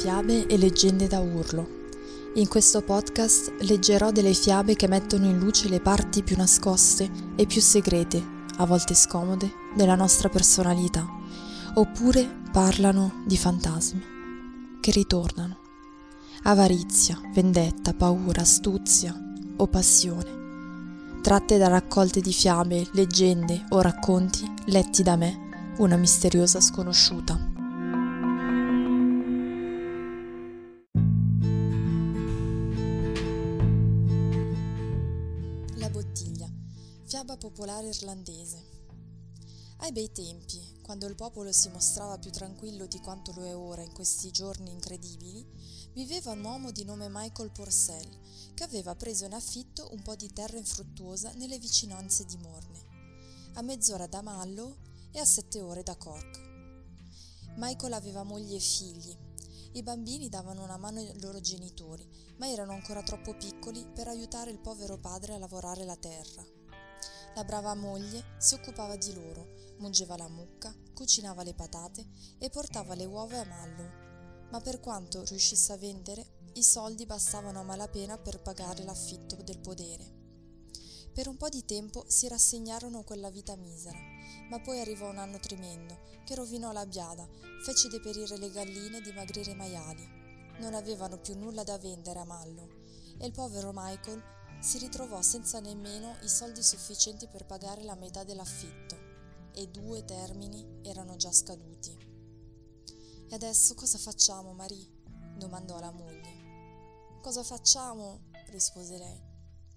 Fiabe e leggende da urlo. In questo podcast leggerò delle fiabe che mettono in luce le parti più nascoste e più segrete, a volte scomode, della nostra personalità, oppure parlano di fantasmi che ritornano. Avarizia, vendetta, paura, astuzia o passione. Tratte da raccolte di fiabe, leggende o racconti letti da me, una misteriosa sconosciuta. Fiaba popolare irlandese. Ai bei tempi, quando il popolo si mostrava più tranquillo di quanto lo è ora in questi giorni incredibili, viveva un uomo di nome Michael Porcel, che aveva preso in affitto un po' di terra infruttuosa nelle vicinanze di Morne, a mezz'ora da Mallow e a sette ore da Cork. Michael aveva moglie e figli. I bambini davano una mano ai loro genitori, ma erano ancora troppo piccoli per aiutare il povero padre a lavorare la terra. La brava moglie si occupava di loro, mungeva la mucca, cucinava le patate e portava le uova a mallo. Ma per quanto riuscisse a vendere, i soldi bastavano a malapena per pagare l'affitto del podere. Per un po' di tempo si rassegnarono a quella vita misera, ma poi arrivò un anno tremendo che rovinò la biada, fece deperire le galline e dimagrire i maiali. Non avevano più nulla da vendere a Mallo e il povero Michael si ritrovò senza nemmeno i soldi sufficienti per pagare la metà dell'affitto e due termini erano già scaduti. E adesso cosa facciamo, Marie? domandò la moglie. Cosa facciamo? rispose lei.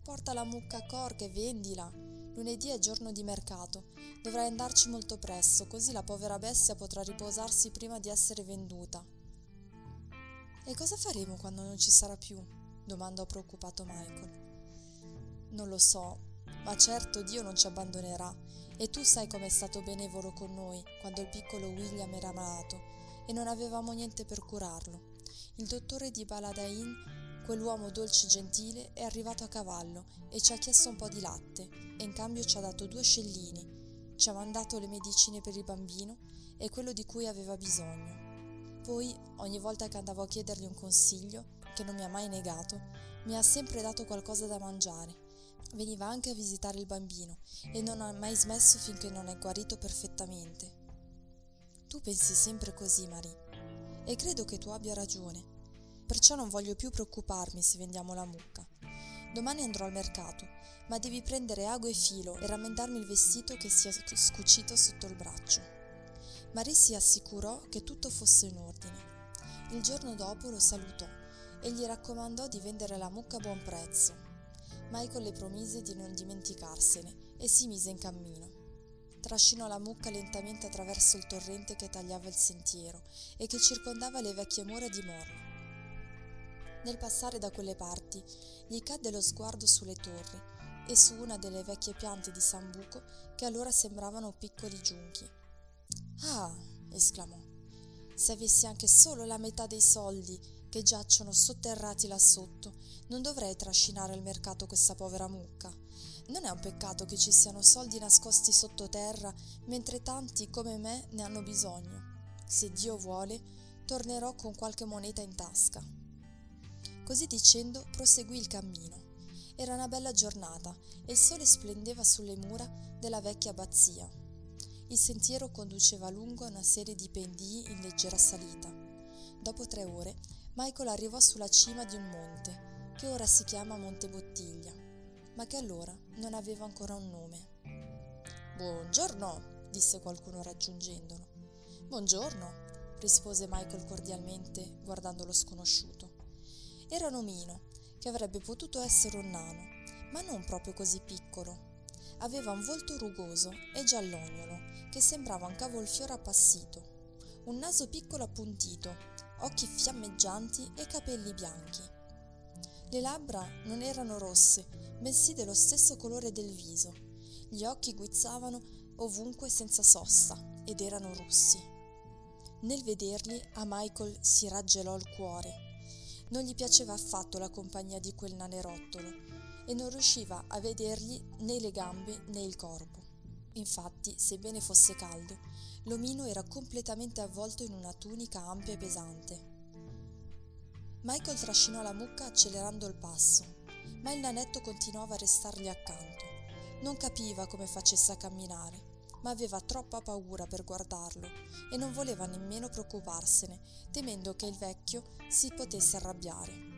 Porta la mucca a Cork e vendila. Lunedì è giorno di mercato. Dovrai andarci molto presto, così la povera bestia potrà riposarsi prima di essere venduta. E cosa faremo quando non ci sarà più? domandò preoccupato Michael. Non lo so, ma certo Dio non ci abbandonerà e tu sai com'è stato benevolo con noi quando il piccolo William era malato e non avevamo niente per curarlo. Il dottore di Baladain, quell'uomo dolce e gentile, è arrivato a cavallo e ci ha chiesto un po' di latte e in cambio ci ha dato due scellini, ci ha mandato le medicine per il bambino e quello di cui aveva bisogno. Poi, ogni volta che andavo a chiedergli un consiglio, che non mi ha mai negato, mi ha sempre dato qualcosa da mangiare Veniva anche a visitare il bambino e non ha mai smesso finché non è guarito perfettamente. Tu pensi sempre così, Marie, e credo che tu abbia ragione. Perciò non voglio più preoccuparmi se vendiamo la mucca. Domani andrò al mercato, ma devi prendere ago e filo e rammendarmi il vestito che sia scucito sotto il braccio. Marie si assicurò che tutto fosse in ordine. Il giorno dopo lo salutò e gli raccomandò di vendere la mucca a buon prezzo Michael le promise di non dimenticarsene e si mise in cammino. Trascinò la mucca lentamente attraverso il torrente che tagliava il sentiero e che circondava le vecchie mura di Morne. Nel passare da quelle parti gli cadde lo sguardo sulle torri e su una delle vecchie piante di sambuco che allora sembravano piccoli giunchi. Ah! esclamò. Se avessi anche solo la metà dei soldi che giacciono sotterrati là sotto, non dovrei trascinare al mercato questa povera mucca. Non è un peccato che ci siano soldi nascosti sottoterra, mentre tanti come me ne hanno bisogno. Se Dio vuole, tornerò con qualche moneta in tasca. Così dicendo, proseguì il cammino. Era una bella giornata e il sole splendeva sulle mura della vecchia abbazia. Il sentiero conduceva lungo una serie di pendii in leggera salita. Dopo tre ore Michael arrivò sulla cima di un monte, che ora si chiama Monte Bottiglia, ma che allora non aveva ancora un nome. Buongiorno, disse qualcuno raggiungendolo. Buongiorno, rispose Michael cordialmente, guardando lo sconosciuto. Era un omino, che avrebbe potuto essere un nano, ma non proprio così piccolo. Aveva un volto rugoso e giallognolo, che sembrava un cavolfiore appassito, un naso piccolo appuntito occhi fiammeggianti e capelli bianchi. Le labbra non erano rosse, bensì dello stesso colore del viso. Gli occhi guizzavano ovunque senza sosta ed erano rossi. Nel vederli a Michael si raggelò il cuore. Non gli piaceva affatto la compagnia di quel nanerottolo e non riusciva a vedergli né le gambe né il corpo. Infatti, sebbene fosse caldo, l'omino era completamente avvolto in una tunica ampia e pesante. Michael trascinò la mucca accelerando il passo, ma il nanetto continuava a restargli accanto. Non capiva come facesse a camminare, ma aveva troppa paura per guardarlo e non voleva nemmeno preoccuparsene, temendo che il vecchio si potesse arrabbiare.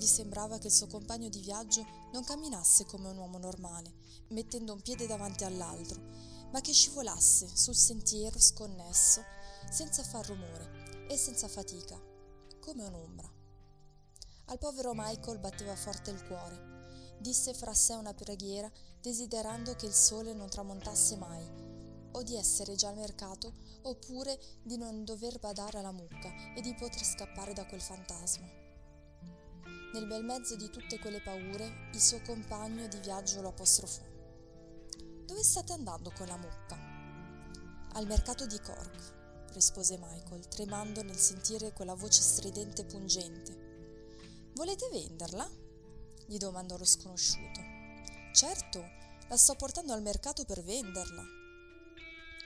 Gli sembrava che il suo compagno di viaggio non camminasse come un uomo normale, mettendo un piede davanti all'altro, ma che scivolasse sul sentiero sconnesso senza far rumore e senza fatica, come un'ombra. Al povero Michael batteva forte il cuore. Disse fra sé una preghiera desiderando che il sole non tramontasse mai o di essere già al mercato, oppure di non dover badare alla mucca e di poter scappare da quel fantasma. Nel bel mezzo di tutte quelle paure, il suo compagno di viaggio lo apostrofò. Dove state andando con la mucca? Al mercato di Cork, rispose Michael, tremando nel sentire quella voce stridente e pungente. Volete venderla? gli domandò lo sconosciuto. Certo, la sto portando al mercato per venderla,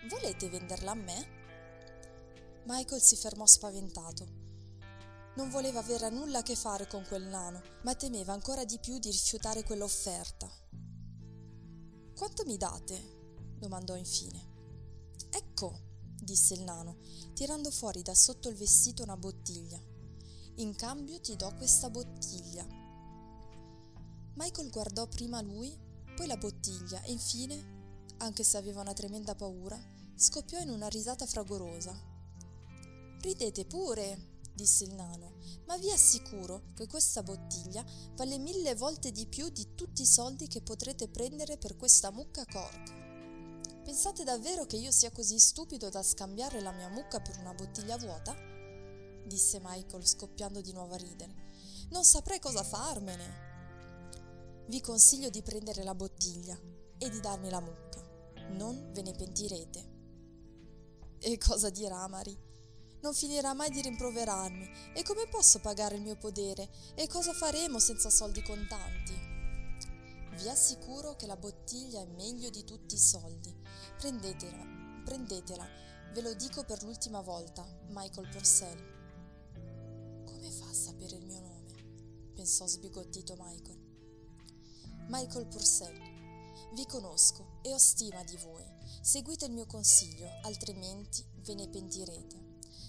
Volete venderla a me? Michael si fermò spaventato. Non voleva avere nulla a che fare con quel nano, ma temeva ancora di più di rifiutare quell'offerta. Quanto mi date? domandò infine. Ecco, disse il nano, tirando fuori da sotto il vestito una bottiglia. In cambio ti do questa bottiglia. Michael guardò prima lui, poi la bottiglia e infine, anche se aveva una tremenda paura, scoppiò in una risata fragorosa. Ridete pure, disse il nano, ma vi assicuro che questa bottiglia vale mille volte di più di tutti i soldi che potrete prendere per questa mucca cork. Pensate davvero che io sia così stupido da scambiare la mia mucca per una bottiglia vuota? disse Michael scoppiando di nuovo a ridere. Non saprei cosa farmene. Vi consiglio di prendere la bottiglia e di darmi la mucca. Non ve ne pentirete. E cosa dirà Mari? Non finirà mai di rimproverarmi. E come posso pagare il mio podere? E cosa faremo senza soldi contanti? Vi assicuro che la bottiglia è meglio di tutti i soldi. Prendetela, prendetela. Ve lo dico per l'ultima volta, Michael Purcell. Come fa a sapere il mio nome? pensò sbigottito Michael. Michael Purcell. Vi conosco e ho stima di voi. Seguite il mio consiglio, altrimenti ve ne pentirete.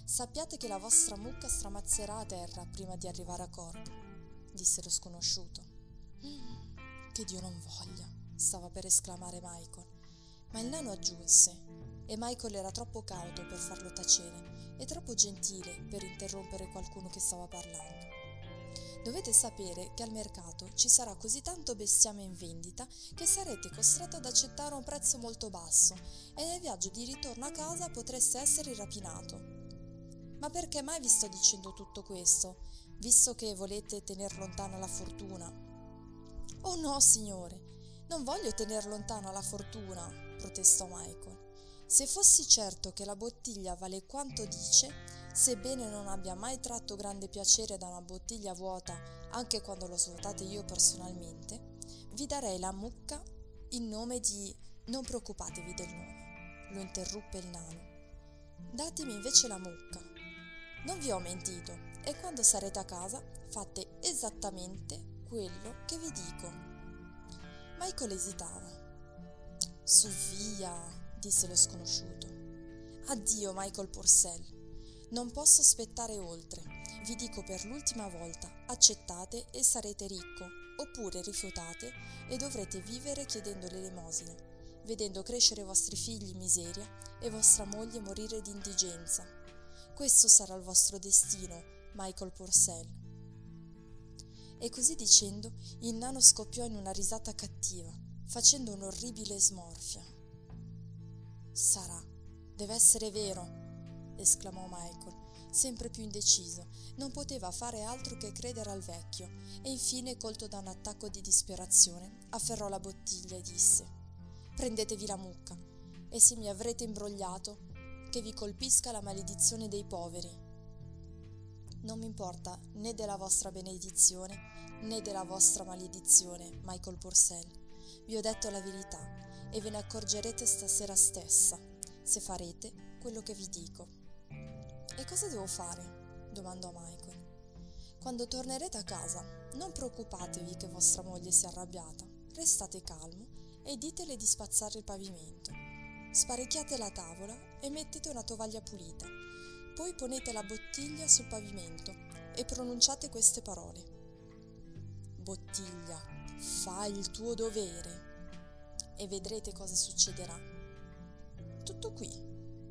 Sappiate che la vostra mucca stramazzerà a terra prima di arrivare a Cork, disse lo sconosciuto. Mm, che Dio non voglia, stava per esclamare Michael, ma il nano aggiunse, e Michael era troppo cauto per farlo tacere e troppo gentile per interrompere qualcuno che stava parlando. Dovete sapere che al mercato ci sarà così tanto bestiame in vendita che sarete costretto ad accettare un prezzo molto basso e nel viaggio di ritorno a casa potreste essere rapinato. Ma perché mai vi sto dicendo tutto questo, visto che volete tener lontana la fortuna? Oh no, signore, non voglio tener lontana la fortuna, protestò Michael. Se fossi certo che la bottiglia vale quanto dice, Sebbene non abbia mai tratto grande piacere da una bottiglia vuota, anche quando l'ho svuotata io personalmente, vi darei la mucca in nome di... Non preoccupatevi del nome, lo interruppe il nano. Datemi invece la mucca. Non vi ho mentito e quando sarete a casa fate esattamente quello che vi dico. Michael esitava. Su via, disse lo sconosciuto. Addio, Michael Purcell. Non posso aspettare oltre. Vi dico per l'ultima volta, accettate e sarete ricco, oppure rifiutate e dovrete vivere chiedendo l'elemosina, vedendo crescere i vostri figli in miseria e vostra moglie morire di indigenza. Questo sarà il vostro destino, Michael Purcell. E così dicendo, il nano scoppiò in una risata cattiva, facendo un'orribile smorfia. Sarà, deve essere vero, esclamò Michael, sempre più indeciso. Non poteva fare altro che credere al vecchio e infine, colto da un attacco di disperazione, afferrò la bottiglia e disse Prendetevi la mucca e se mi avrete imbrogliato, che vi colpisca la maledizione dei poveri. Non mi importa né della vostra benedizione né della vostra maledizione, Michael Purcell. Vi ho detto la verità e ve ne accorgerete stasera stessa, se farete quello che vi dico. E cosa devo fare? domandò Michael. Quando tornerete a casa, non preoccupatevi che vostra moglie sia arrabbiata. Restate calmo e ditele di spazzare il pavimento. Sparecchiate la tavola e mettete una tovaglia pulita. Poi ponete la bottiglia sul pavimento e pronunciate queste parole. Bottiglia, fai il tuo dovere e vedrete cosa succederà. Tutto qui?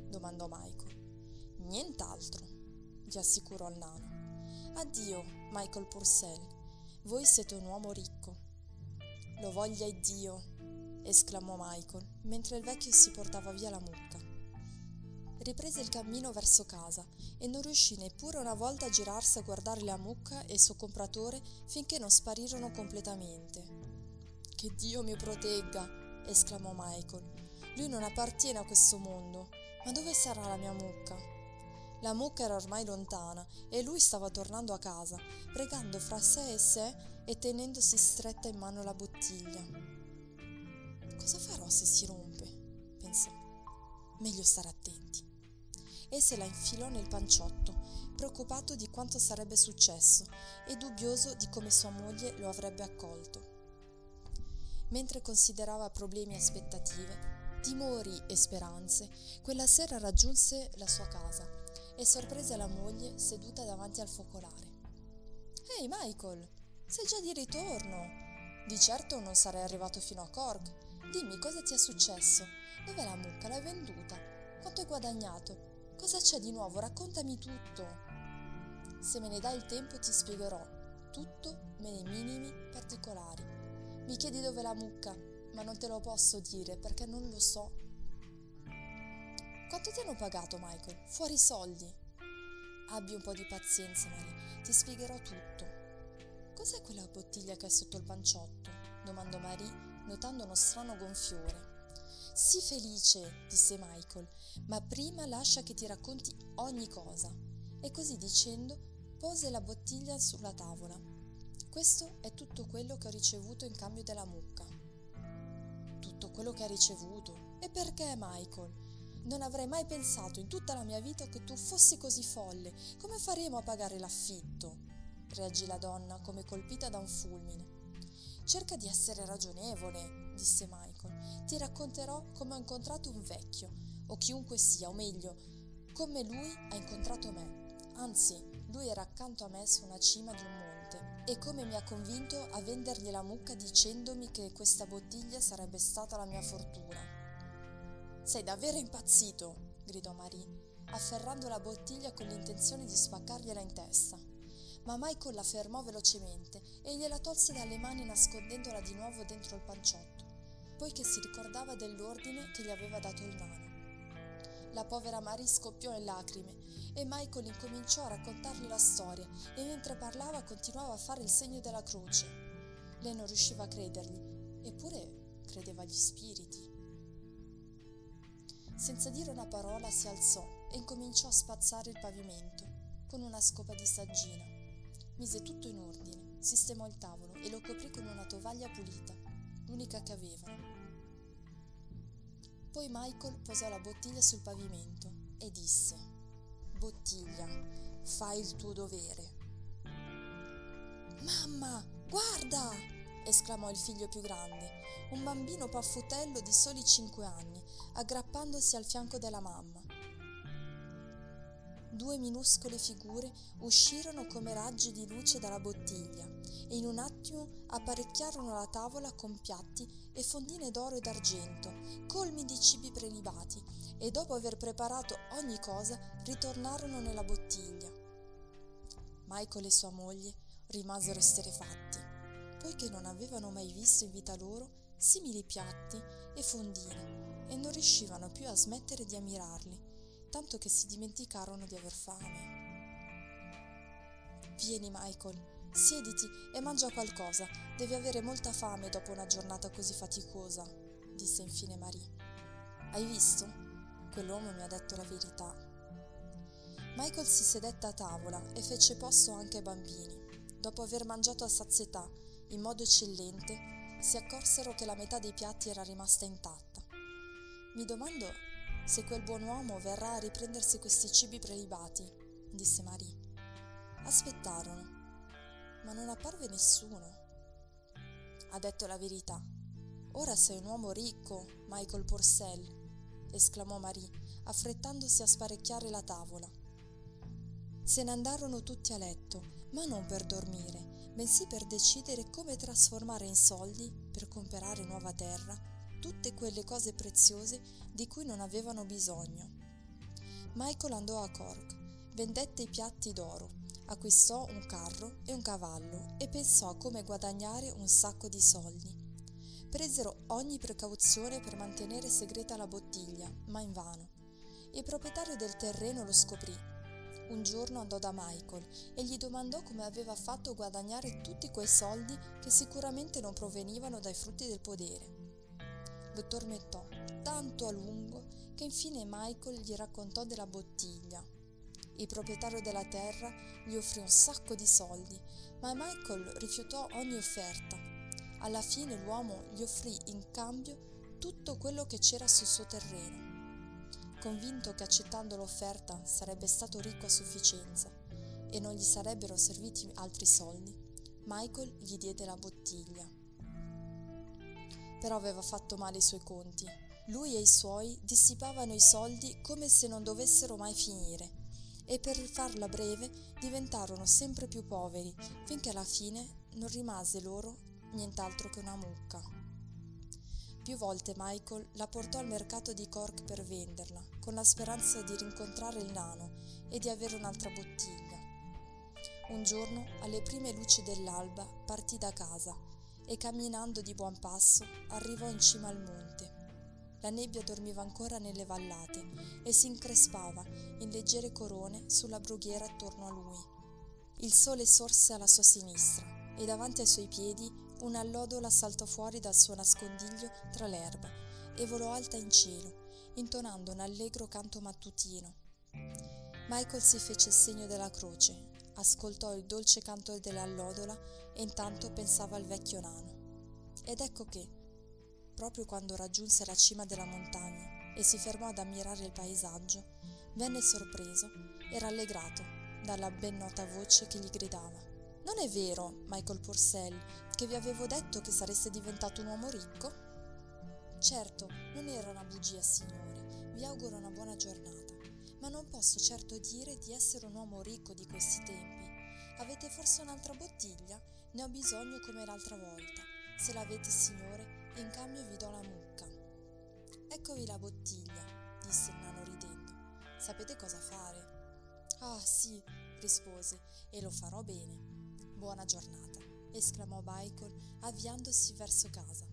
domandò Michael. Nient'altro, gli assicurò il nano. Addio, Michael Purcell. Voi siete un uomo ricco. Lo voglia Dio, esclamò Michael, mentre il vecchio si portava via la mucca. Riprese il cammino verso casa e non riuscì neppure una volta a girarsi a guardare la mucca e il suo compratore finché non sparirono completamente. Che Dio mi protegga! esclamò Michael. Lui non appartiene a questo mondo. Ma dove sarà la mia mucca? La mucca era ormai lontana e lui stava tornando a casa, pregando fra sé e sé e tenendosi stretta in mano la bottiglia. Cosa farò se si rompe? pensò. Meglio stare attenti. E se la infilò nel panciotto, preoccupato di quanto sarebbe successo e dubbioso di come sua moglie lo avrebbe accolto. Mentre considerava problemi e aspettative, timori e speranze, quella sera raggiunse la sua casa e sorprese la moglie seduta davanti al focolare. Ehi Michael, sei già di ritorno. Di certo non sarei arrivato fino a Cork Dimmi cosa ti è successo? Dov'è la mucca? L'hai venduta? Quanto hai guadagnato? Cosa c'è di nuovo? Raccontami tutto. Se me ne dai il tempo ti spiegherò tutto nei minimi particolari. Mi chiedi dove la mucca, ma non te lo posso dire perché non lo so. Quanto ti hanno pagato, Michael? Fuori soldi. Abbi un po' di pazienza, Marie, ti spiegherò tutto. Cos'è quella bottiglia che è sotto il panciotto? domandò Marie notando uno strano gonfiore. Sii felice, disse Michael, ma prima lascia che ti racconti ogni cosa. E così dicendo, pose la bottiglia sulla tavola. Questo è tutto quello che ho ricevuto in cambio della mucca. Tutto quello che hai ricevuto? E perché, Michael? Non avrei mai pensato in tutta la mia vita che tu fossi così folle. Come faremo a pagare l'affitto? reagì la donna come colpita da un fulmine. Cerca di essere ragionevole, disse Michael. Ti racconterò come ho incontrato un vecchio, o chiunque sia, o meglio, come lui ha incontrato me. Anzi, lui era accanto a me su una cima di un monte e come mi ha convinto a vendergli la mucca dicendomi che questa bottiglia sarebbe stata la mia fortuna. Sei davvero impazzito, gridò Marie, afferrando la bottiglia con l'intenzione di spaccargliela in testa ma Michael la fermò velocemente e gliela tolse dalle mani nascondendola di nuovo dentro il panciotto, poiché si ricordava dell'ordine che gli aveva dato il nano. La povera Marie scoppiò in lacrime e Michael incominciò a raccontargli la storia e mentre parlava continuava a fare il segno della croce. Lei non riusciva a credergli, eppure credeva agli spiriti. Senza dire una parola si alzò e incominciò a spazzare il pavimento con una scopa di saggina Mise tutto in ordine, sistemò il tavolo e lo coprì con una tovaglia pulita, l'unica che avevano. Poi Michael posò la bottiglia sul pavimento e disse: Bottiglia, fai il tuo dovere. Mamma, guarda! esclamò il figlio più grande, un bambino paffutello di soli cinque anni, aggrappandosi al fianco della mamma due minuscole figure uscirono come raggi di luce dalla bottiglia e in un attimo apparecchiarono la tavola con piatti e fondine d'oro e d'argento, colmi di cibi prelibati, e dopo aver preparato ogni cosa ritornarono nella bottiglia. Michael e sua moglie rimasero esterefatti, poiché non avevano mai visto in vita loro simili piatti e fondine e non riuscivano più a smettere di ammirarli tanto che si dimenticarono di aver fame. Vieni, Michael, siediti e mangia qualcosa. Devi avere molta fame dopo una giornata così faticosa, disse infine Marie. Hai visto? Quell'uomo mi ha detto la verità. Michael si sedette a tavola e fece posto anche ai bambini. Dopo aver mangiato a sazietà, in modo eccellente, si accorsero che la metà dei piatti era rimasta intatta. Mi domando se quel buon uomo verrà a riprendersi questi cibi prelibati, disse Marie. Aspettarono. ma non apparve nessuno. Ha detto la verità. Ora sei un uomo ricco, Michael Porcel, esclamò Marie, affrettandosi a sparecchiare la tavola. Se ne andarono tutti a letto, ma non per dormire, bensì per decidere come trasformare in soldi, per comprare nuova terra, tutte quelle cose preziose di cui non avevano bisogno. Michael andò a Cork, vendette i piatti d'oro, acquistò un carro e un cavallo e pensò a come guadagnare un sacco di soldi. Presero ogni precauzione per mantenere segreta la bottiglia, ma invano. Il proprietario del terreno lo scoprì. Un giorno andò da Michael e gli domandò come aveva fatto a guadagnare tutti quei soldi che sicuramente non provenivano dai frutti del podere. Lo tormentò tanto a lungo che infine Michael gli raccontò della bottiglia. Il proprietario della terra gli offrì un sacco di soldi, ma Michael rifiutò ogni offerta alla fine l'uomo gli offrì in cambio tutto quello che c'era sul suo terreno. Convinto che accettando l'offerta sarebbe stato ricco a sufficienza e non gli sarebbero serviti altri soldi, Michael gli diede la bottiglia. Però aveva fatto male i suoi conti. Lui e i suoi dissipavano i soldi come se non dovessero mai finire e per farla breve diventarono sempre più poveri finché alla fine non rimase loro nient'altro che una mucca. Più volte Michael la portò al mercato di Cork per venderla, con la speranza di rincontrare il nano e di avere un'altra bottiglia. Un giorno, alle prime luci dell'alba, partì da casa e camminando di buon passo arrivò in cima al monte. La nebbia dormiva ancora nelle vallate e si increspava in leggere corone sulla brughiera attorno a lui. Il sole sorse alla sua sinistra e davanti ai suoi piedi una allodola saltò fuori dal suo nascondiglio tra l'erba e volò alta in cielo, intonando un allegro canto mattutino. Michael si fece il segno della croce, ascoltò il dolce canto dell'allodola e intanto pensava al vecchio nano. Ed ecco che, proprio quando raggiunse la cima della montagna e si fermò ad ammirare il paesaggio, venne sorpreso e rallegrato dalla ben nota voce che gli gridava non è vero, Michael Purcell, che vi avevo detto che sareste diventato un uomo ricco? Certo, non era una bugia, signore. Vi auguro una buona giornata. Ma non posso certo dire di essere un uomo ricco di questi tempi. Avete forse un'altra bottiglia? Ne ho bisogno come l'altra volta. Se l'avete, signore, in cambio vi do la mucca. Eccovi la bottiglia, disse il nano ridendo. Sapete cosa fare? Ah, sì, rispose, e lo farò bene. Buona giornata, esclamò Michael avviandosi verso casa.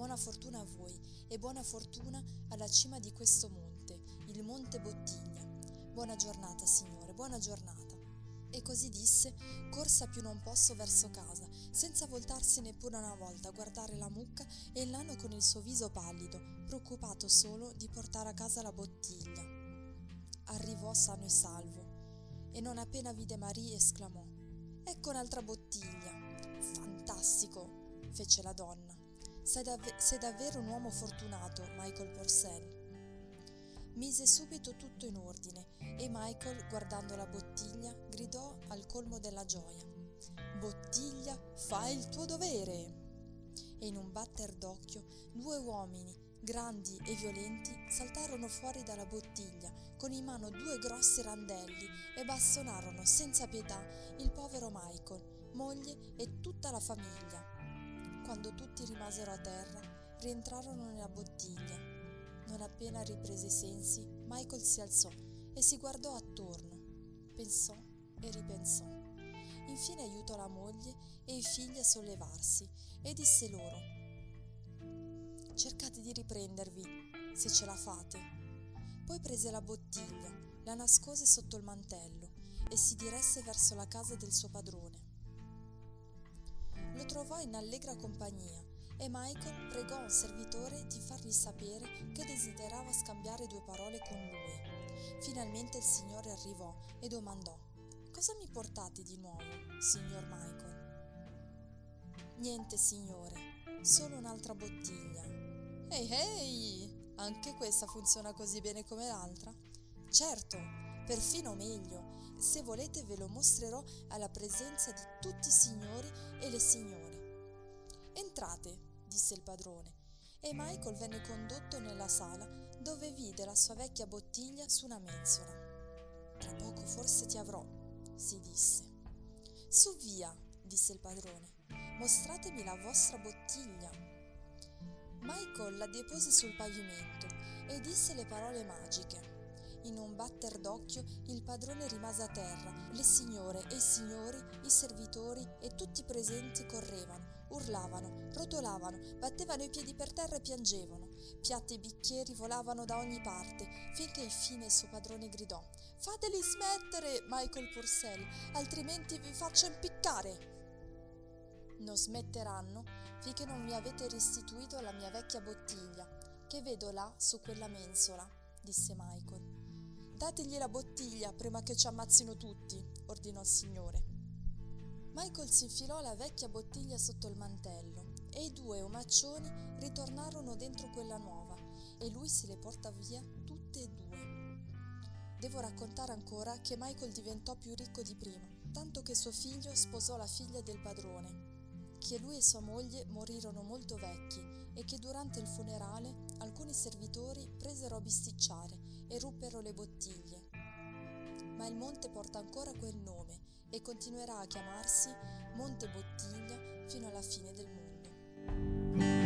Buona fortuna a voi e buona fortuna alla cima di questo monte, il Monte Bottiglia. Buona giornata, signore, buona giornata. E così disse, corsa più non posso verso casa, senza voltarsi neppure una volta a guardare la mucca e il nano con il suo viso pallido, preoccupato solo di portare a casa la bottiglia. Arrivò sano e salvo, e non appena vide Marie esclamò Ecco un'altra bottiglia. Fantastico, fece la donna. Sei, dav- sei davvero un uomo fortunato, Michael Porcel. Mise subito tutto in ordine e Michael, guardando la bottiglia, gridò al colmo della gioia. Bottiglia, fai il tuo dovere! E in un batter d'occhio due uomini, grandi e violenti, saltarono fuori dalla bottiglia con in mano due grossi randelli e bastonarono senza pietà il povero Michael, moglie e tutta la famiglia. Quando tutti rimasero a terra, rientrarono nella bottiglia. Non appena riprese i sensi, Michael si alzò e si guardò attorno. Pensò e ripensò. Infine aiutò la moglie e i figli a sollevarsi e disse loro Cercate di riprendervi, se ce la fate. Poi prese la bottiglia, la nascose sotto il mantello e si diresse verso la casa del suo padrone. Lo trovò in allegra compagnia e Michael pregò un servitore di fargli sapere che desiderava scambiare due parole con lui. Finalmente il signore arrivò e domandò Cosa mi portate di nuovo, signor Michael? Niente, signore, solo un'altra bottiglia. Ehi, ehi! Anche questa funziona così bene come l'altra? Certo, perfino meglio. se volete ve lo mostrerò alla presenza di tutti i signori e le signore. Entrate, disse il padrone, e Michael venne condotto nella sala dove vide la sua vecchia bottiglia su una mensola. Tra poco forse ti avrò, si disse. Su via, disse il padrone, mostratemi la vostra bottiglia. Michael la depose sul pavimento e disse le parole magiche. In un batter d'occhio il padrone rimase a terra, le signore e i signori, i servitori e tutti i presenti correvano, urlavano, rotolavano, battevano i piedi per terra e piangevano. Piatti e bicchieri volavano da ogni parte, finché infine il suo padrone gridò Fateli smettere, Michael Purcell, altrimenti vi faccio impiccare. Non smetteranno finché non mi avete restituito la mia vecchia bottiglia, che vedo là su quella mensola, disse Michael. Dategli la bottiglia prima che ci ammazzino tutti, ordinò il signore. Michael si infilò la vecchia bottiglia sotto il mantello e i due omaccioni ritornarono dentro quella nuova e lui se le porta via tutte e due. Devo raccontare ancora che Michael diventò più ricco di prima, tanto che suo figlio sposò la figlia del padrone, che lui e sua moglie morirono molto vecchi e che durante il funerale alcuni servitori presero a bisticciare e ruppero le bottiglie. Ma il monte porta ancora quel nome e continuerà a chiamarsi Monte Bottiglia fino alla fine del mondo.